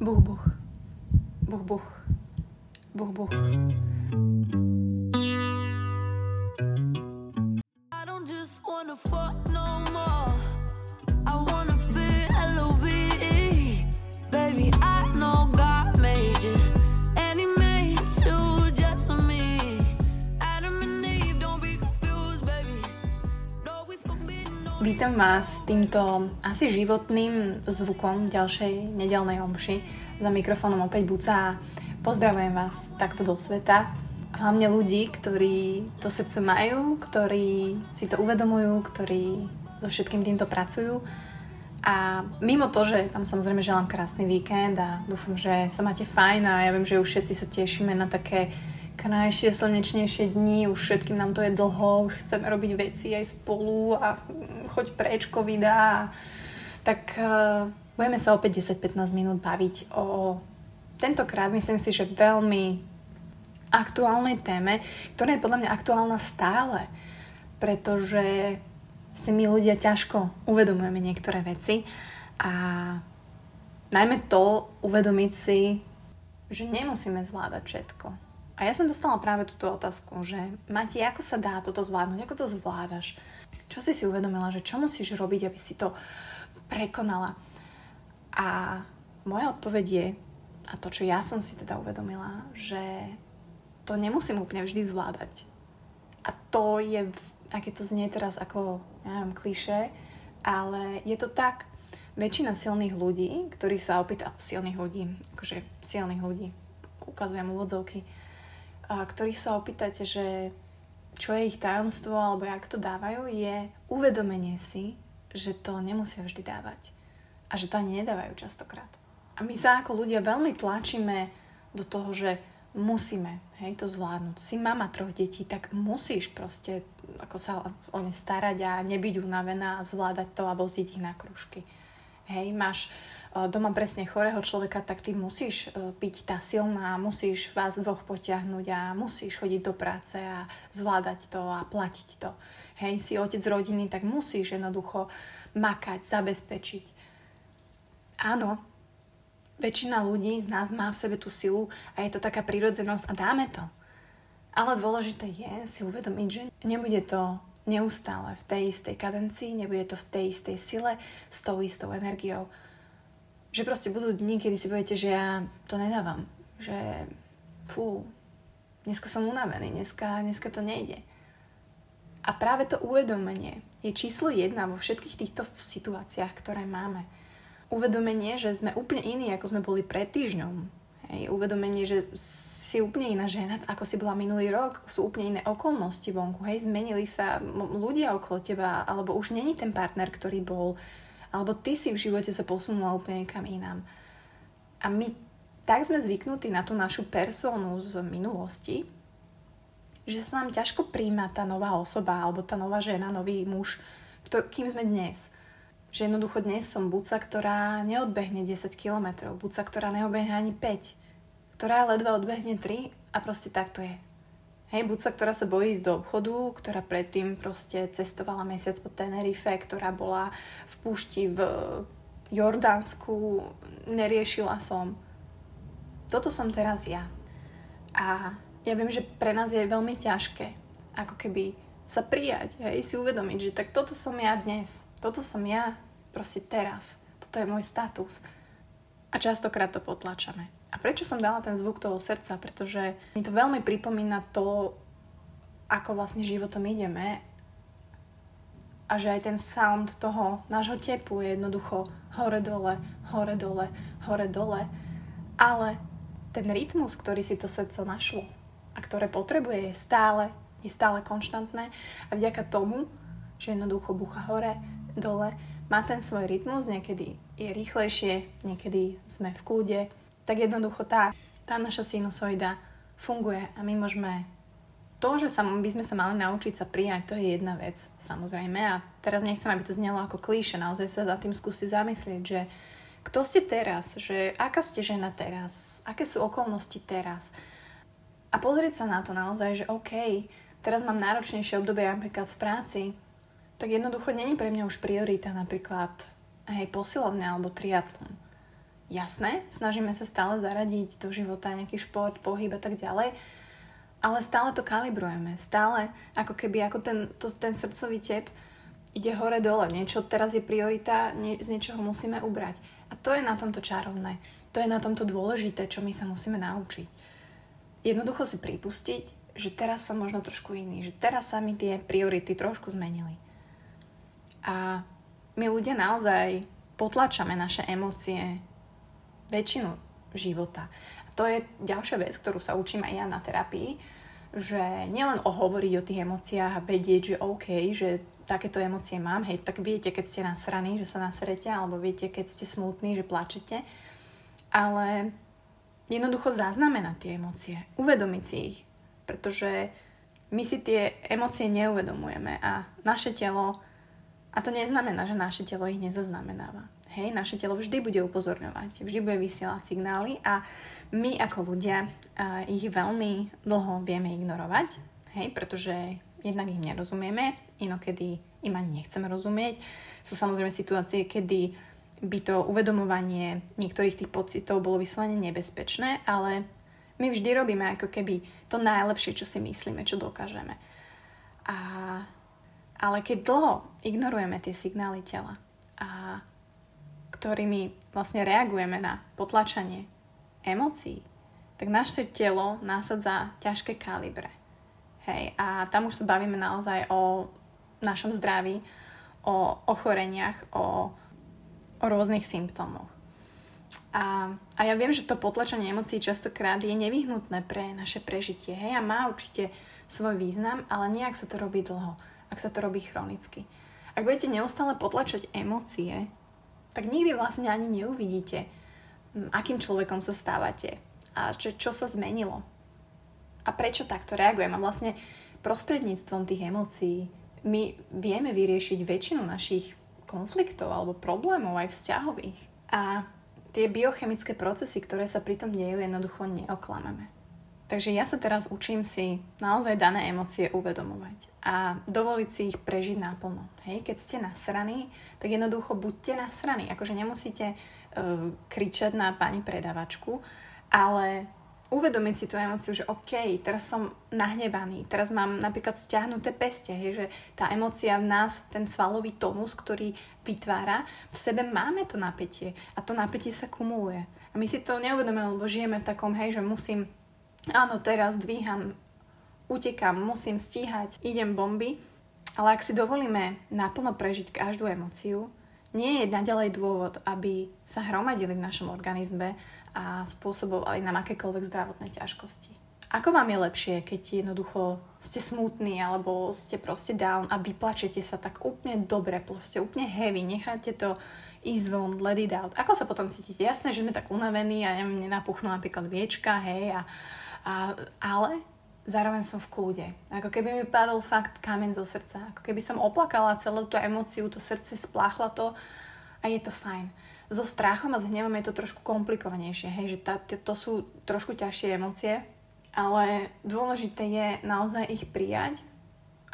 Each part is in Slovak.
Бух-бух. Бух-бух. Бух-бух. Vítam vás týmto asi životným zvukom ďalšej nedelnej omši za mikrofónom opäť Buca a pozdravujem vás takto do sveta. Hlavne ľudí, ktorí to srdce majú, ktorí si to uvedomujú, ktorí so všetkým týmto pracujú. A mimo to, že vám samozrejme želám krásny víkend a dúfam, že sa máte fajn a ja viem, že už všetci sa tešíme na také krajšie, slnečnejšie dni, už všetkým nám to je dlho, už chceme robiť veci aj spolu a choď preč covida. Tak uh, Budeme sa opäť 10-15 minút baviť o tentokrát myslím si, že veľmi aktuálnej téme, ktorá je podľa mňa aktuálna stále, pretože si my ľudia ťažko uvedomujeme niektoré veci a najmä to uvedomiť si, že nemusíme zvládať všetko. A ja som dostala práve túto otázku, že Mati, ako sa dá toto zvládnuť, ako to zvládaš? Čo si si uvedomila, že čo musíš robiť, aby si to prekonala? A moja odpoveď je, a to, čo ja som si teda uvedomila, že to nemusím úplne vždy zvládať. A to je, aké to znie teraz ako, ja neviem, kliše, ale je to tak. Väčšina silných ľudí, ktorých sa opýta, silných ľudí, akože silných ľudí, ukazujem úvodzovky, ktorých sa opýtate, že čo je ich tajomstvo alebo jak to dávajú, je uvedomenie si, že to nemusia vždy dávať a že to ani nedávajú častokrát. A my sa ako ľudia veľmi tlačíme do toho, že musíme hej, to zvládnuť. Si mama troch detí, tak musíš proste ako sa o ne starať a nebyť unavená a zvládať to a voziť ich na kružky. Hej, máš e, doma presne chorého človeka, tak ty musíš e, byť tá silná, musíš vás dvoch potiahnuť a musíš chodiť do práce a zvládať to a platiť to. Hej, si otec rodiny, tak musíš jednoducho makať, zabezpečiť áno, väčšina ľudí z nás má v sebe tú silu a je to taká prírodzenosť a dáme to. Ale dôležité je si uvedomiť, že nebude to neustále v tej istej kadencii, nebude to v tej istej sile, s tou istou energiou. Že proste budú dni, kedy si poviete, že ja to nedávam. Že fú, dneska som unavený, dneska, dneska to nejde. A práve to uvedomenie je číslo jedna vo všetkých týchto situáciách, ktoré máme uvedomenie, že sme úplne iní, ako sme boli pred týždňom. Hej, uvedomenie, že si úplne iná žena, ako si bola minulý rok, sú úplne iné okolnosti vonku, hej, zmenili sa ľudia okolo teba, alebo už není ten partner, ktorý bol, alebo ty si v živote sa posunula úplne kam inám. A my tak sme zvyknutí na tú našu personu z minulosti, že sa nám ťažko príjma tá nová osoba, alebo tá nová žena, nový muž, kým sme dnes že jednoducho dnes som buca, ktorá neodbehne 10 km, buca, ktorá neodbehne ani 5, ktorá ledva odbehne 3 a proste takto je. Hej, buca, ktorá sa bojí ísť do obchodu, ktorá predtým proste cestovala mesiac po Tenerife, ktorá bola v púšti v Jordánsku, neriešila som. Toto som teraz ja. A ja viem, že pre nás je veľmi ťažké ako keby sa prijať, hej, si uvedomiť, že tak toto som ja dnes toto som ja proste teraz. Toto je môj status. A častokrát to potlačame. A prečo som dala ten zvuk toho srdca? Pretože mi to veľmi pripomína to, ako vlastne životom ideme a že aj ten sound toho nášho tepu je jednoducho hore-dole, hore-dole, hore-dole. Ale ten rytmus, ktorý si to srdce našlo a ktoré potrebuje, je stále, je stále konštantné a vďaka tomu, že jednoducho bucha hore, dole, má ten svoj rytmus, niekedy je rýchlejšie, niekedy sme v kľude, tak jednoducho tá, tá naša sinusoida funguje a my môžeme to, že sa, by sme sa mali naučiť sa prijať, to je jedna vec, samozrejme. A teraz nechcem, aby to znelo ako klíše, naozaj sa za tým skúsi zamyslieť, že kto ste teraz, že aká ste žena teraz, aké sú okolnosti teraz. A pozrieť sa na to naozaj, že OK, teraz mám náročnejšie obdobie napríklad v práci, tak jednoducho není pre mňa už priorita napríklad hej, posilovne alebo triatlon. Jasné, snažíme sa stále zaradiť do života nejaký šport, pohyb a tak ďalej, ale stále to kalibrujeme. Stále ako keby ako ten, to, ten srdcový tep ide hore-dole. Niečo teraz je priorita, nie, z niečoho musíme ubrať. A to je na tomto čarovné. To je na tomto dôležité, čo my sa musíme naučiť. Jednoducho si pripustiť, že teraz som možno trošku iný, že teraz sa mi tie priority trošku zmenili. A my ľudia naozaj potlačame naše emócie väčšinu života. To je ďalšia vec, ktorú sa učím aj ja na terapii, že nielen ohovoriť o tých emóciách a vedieť, že OK, že takéto emócie mám, hej, tak viete, keď ste nasraní, že sa nasrete, alebo viete, keď ste smutní, že plačete, ale jednoducho zaznamenať tie emócie, uvedomiť si ich, pretože my si tie emócie neuvedomujeme a naše telo, a to neznamená, že naše telo ich nezaznamenáva. Hej, naše telo vždy bude upozorňovať, vždy bude vysielať signály a my ako ľudia uh, ich veľmi dlho vieme ignorovať, hej, pretože jednak ich nerozumieme, inokedy im ani nechceme rozumieť. Sú samozrejme situácie, kedy by to uvedomovanie niektorých tých pocitov bolo vyslovene nebezpečné, ale my vždy robíme ako keby to najlepšie, čo si myslíme, čo dokážeme. A, ale keď dlho ignorujeme tie signály tela a ktorými vlastne reagujeme na potlačanie emócií, tak naše telo násadzá ťažké kalibre. Hej, a tam už sa bavíme naozaj o našom zdraví, o ochoreniach, o, o rôznych symptómoch. A, a ja viem, že to potlačenie emócií častokrát je nevyhnutné pre naše prežitie. Hej, a má určite svoj význam, ale nejak sa to robí dlho, ak sa to robí chronicky. Ak budete neustále potlačať emócie, tak nikdy vlastne ani neuvidíte, akým človekom sa stávate a čo, čo sa zmenilo. A prečo takto reagujem. A vlastne prostredníctvom tých emócií my vieme vyriešiť väčšinu našich konfliktov alebo problémov aj vzťahových. A tie biochemické procesy, ktoré sa pri tom dejú, jednoducho neoklameme. Takže ja sa teraz učím si naozaj dané emócie uvedomovať a dovoliť si ich prežiť naplno. Hej, keď ste nasraní, tak jednoducho buďte nasraní. Akože nemusíte uh, kričať na pani predavačku, ale uvedomiť si tú emóciu, že OK, teraz som nahnevaný, teraz mám napríklad stiahnuté peste, hej, že tá emócia v nás, ten svalový tonus, ktorý vytvára, v sebe máme to napätie a to napätie sa kumuluje. A my si to neuvedomujeme, lebo žijeme v takom, hej, že musím áno, teraz dvíham, utekam, musím stíhať, idem bomby. Ale ak si dovolíme naplno prežiť každú emociu, nie je naďalej dôvod, aby sa hromadili v našom organizme a spôsobovali nám akékoľvek zdravotné ťažkosti. Ako vám je lepšie, keď jednoducho ste smutní alebo ste proste down a vyplačete sa tak úplne dobre, proste úplne heavy, necháte to ísť von, let it out. Ako sa potom cítite? Jasné, že sme tak unavení a neviem, nenapuchnú napríklad viečka, hej, a a, ale zároveň som v kľude. Ako keby mi padol fakt kamen zo srdca. Ako keby som oplakala celú tú emóciu, to srdce spláchla to a je to fajn. So strachom a s hnevom je to trošku komplikovanejšie, hej, že tá, to sú trošku ťažšie emócie, ale dôležité je naozaj ich prijať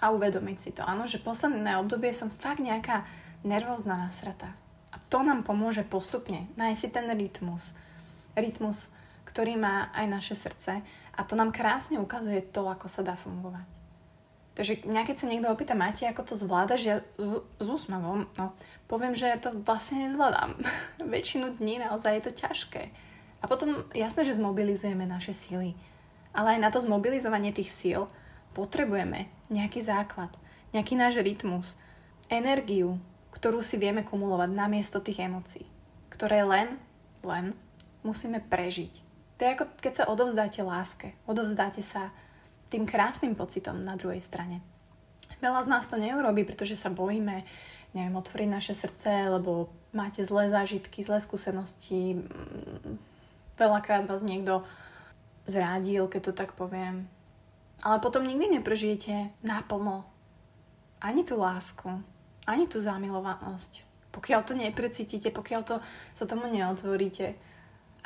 a uvedomiť si to. Áno, že posledné obdobie som fakt nejaká nervózna nasrata. A to nám pomôže postupne nájsť si ten rytmus. Rytmus ktorý má aj naše srdce a to nám krásne ukazuje to, ako sa dá fungovať. Takže mňa keď sa niekto opýta, máte, ako to zvládaš, ja s, úsmevom, no, poviem, že to vlastne nezvládam. Väčšinu dní naozaj je to ťažké. A potom jasné, že zmobilizujeme naše síly. Ale aj na to zmobilizovanie tých síl potrebujeme nejaký základ, nejaký náš rytmus, energiu, ktorú si vieme kumulovať namiesto tých emócií, ktoré len, len musíme prežiť. To je ako keď sa odovzdáte láske. Odovzdáte sa tým krásnym pocitom na druhej strane. Veľa z nás to neurobi, pretože sa bojíme, neviem, otvoriť naše srdce, lebo máte zlé zážitky, zlé skúsenosti. Veľakrát vás niekto zrádil, keď to tak poviem. Ale potom nikdy neprežijete naplno ani tú lásku, ani tú zamilovanosť. Pokiaľ to neprecítite, pokiaľ to, sa tomu neotvoríte,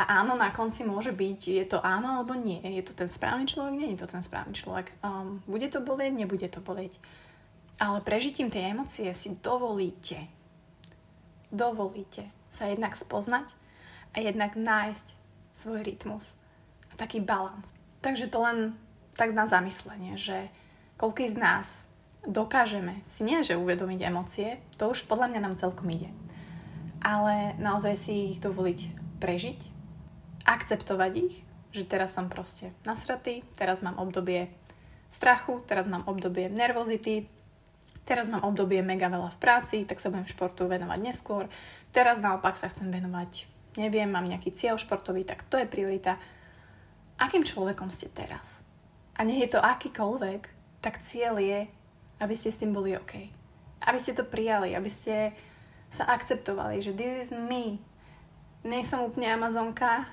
a áno, na konci môže byť, je to áno alebo nie. Je to ten správny človek, nie je to ten správny človek. Um, bude to bolieť, nebude to bolieť. Ale prežitím tej emócie si dovolíte, dovolíte sa jednak spoznať a jednak nájsť svoj rytmus a taký balans. Takže to len tak na zamyslenie, že koľký z nás dokážeme si nie, že uvedomiť emócie, to už podľa mňa nám celkom ide. Ale naozaj si ich dovoliť prežiť, akceptovať ich, že teraz som proste nasratý, teraz mám obdobie strachu, teraz mám obdobie nervozity, teraz mám obdobie mega veľa v práci, tak sa budem športu venovať neskôr, teraz naopak sa chcem venovať, neviem, mám nejaký cieľ športový, tak to je priorita. Akým človekom ste teraz? A nech je to akýkoľvek, tak cieľ je, aby ste s tým boli OK. Aby ste to prijali, aby ste sa akceptovali, že this is me. Nie som úplne Amazonka,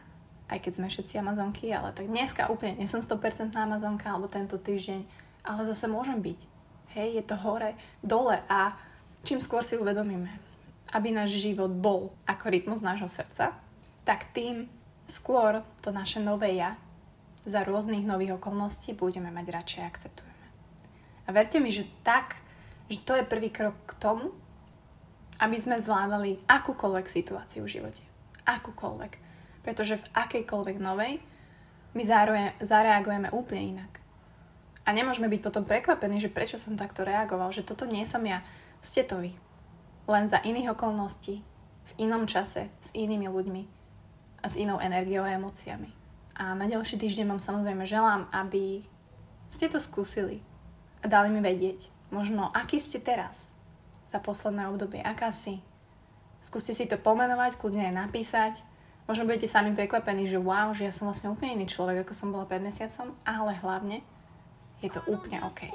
aj keď sme všetci Amazonky, ale tak dneska úplne nie som 100% Amazonka, alebo tento týždeň, ale zase môžem byť. Hej, je to hore, dole a čím skôr si uvedomíme, aby náš život bol ako rytmus nášho srdca, tak tým skôr to naše nové ja za rôznych nových okolností budeme mať radšej akceptujeme. A verte mi, že tak, že to je prvý krok k tomu, aby sme zvládali akúkoľvek situáciu v živote. Akúkoľvek. Pretože v akejkoľvek novej my zareagujeme úplne inak. A nemôžeme byť potom prekvapení, že prečo som takto reagoval, že toto nie som ja. Ste to vy. Len za iných okolností, v inom čase, s inými ľuďmi a s inou energiou a emóciami. A na ďalší týždeň vám samozrejme želám, aby ste to skúsili, a dali mi vedieť, možno aký ste teraz za posledné obdobie, aká si. Skúste si to pomenovať, kľudne aj napísať. Možno budete sami prekvapení, že wow, že ja som vlastne úplne iný človek, ako som bola pred mesiacom, ale hlavne je to úplne OK.